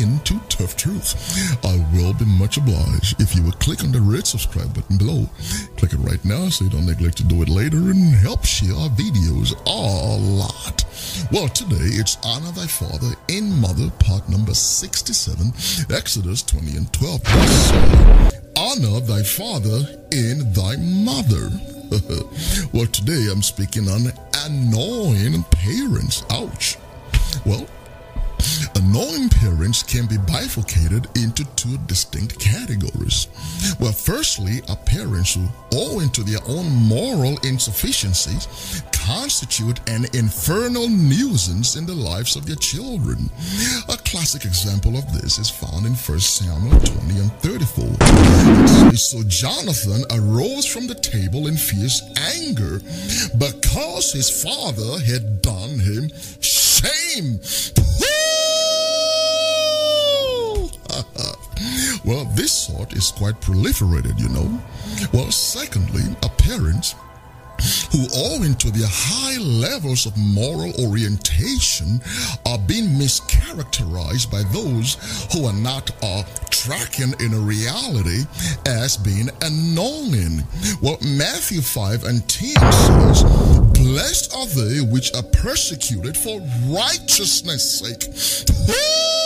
in to Tough Truth. I will be much obliged if you would click on the red subscribe button below. Click it right now so you don't neglect to do it later and help share our videos a lot. Well, today it's Honor Thy Father and Mother, part number 67, Exodus 20 and 12. Honor thy father and thy mother. well, today I'm speaking on annoying parents. Ouch. Well, Annoying parents can be bifurcated into two distinct categories. Well, firstly, are parents who, owing to their own moral insufficiencies, constitute an infernal nuisance in the lives of their children. A classic example of this is found in 1 Samuel 20 and 34. So Jonathan arose from the table in fierce anger because his father had done him shame. This sort is quite proliferated, you know. Well, secondly, a parent who, owing to their high levels of moral orientation, are being mischaracterized by those who are not uh, tracking in a reality as being annoying. Well, Matthew 5 and 10 says, Blessed are they which are persecuted for righteousness' sake.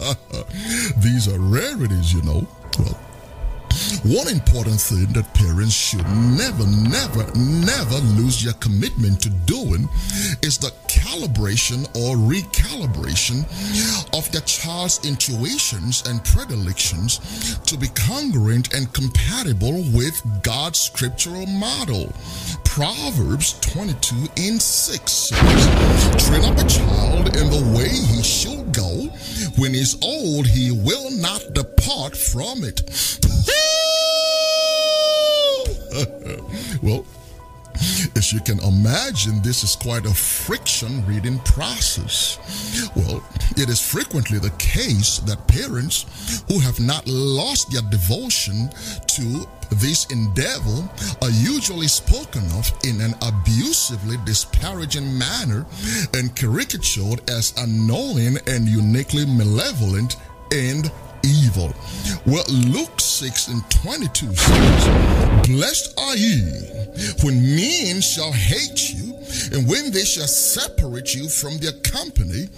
These are rarities, you know. Well, one important thing that parents should never, never, never lose your commitment to doing is the calibration or recalibration of their child's intuitions and predilections to be congruent and compatible with God's scriptural model. Proverbs 22 in 6 says, Train up a child in the way. When he's old, he will not depart from it. well, as you can imagine, this is quite a friction reading process. Well, it is frequently the case that parents who have not lost their devotion to this endeavor are usually spoken of in an abusively disparaging manner and caricatured as annoying and uniquely malevolent and evil. Well, Luke 6 and 22 says, Blessed are ye when men shall hate you, and when they shall separate you from their company,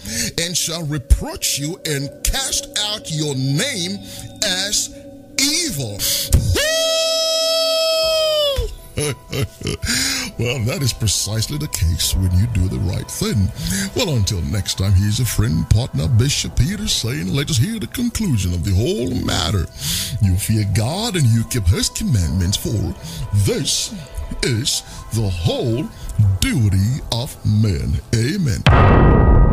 and shall reproach you and cast out your name as evil. well, that is precisely the case when you do the right thing. Well, until next time, here's a friend, partner, Bishop Peter saying, let us hear the conclusion of the whole matter. You fear God and you keep his commandments, for this is the whole duty of men. Amen.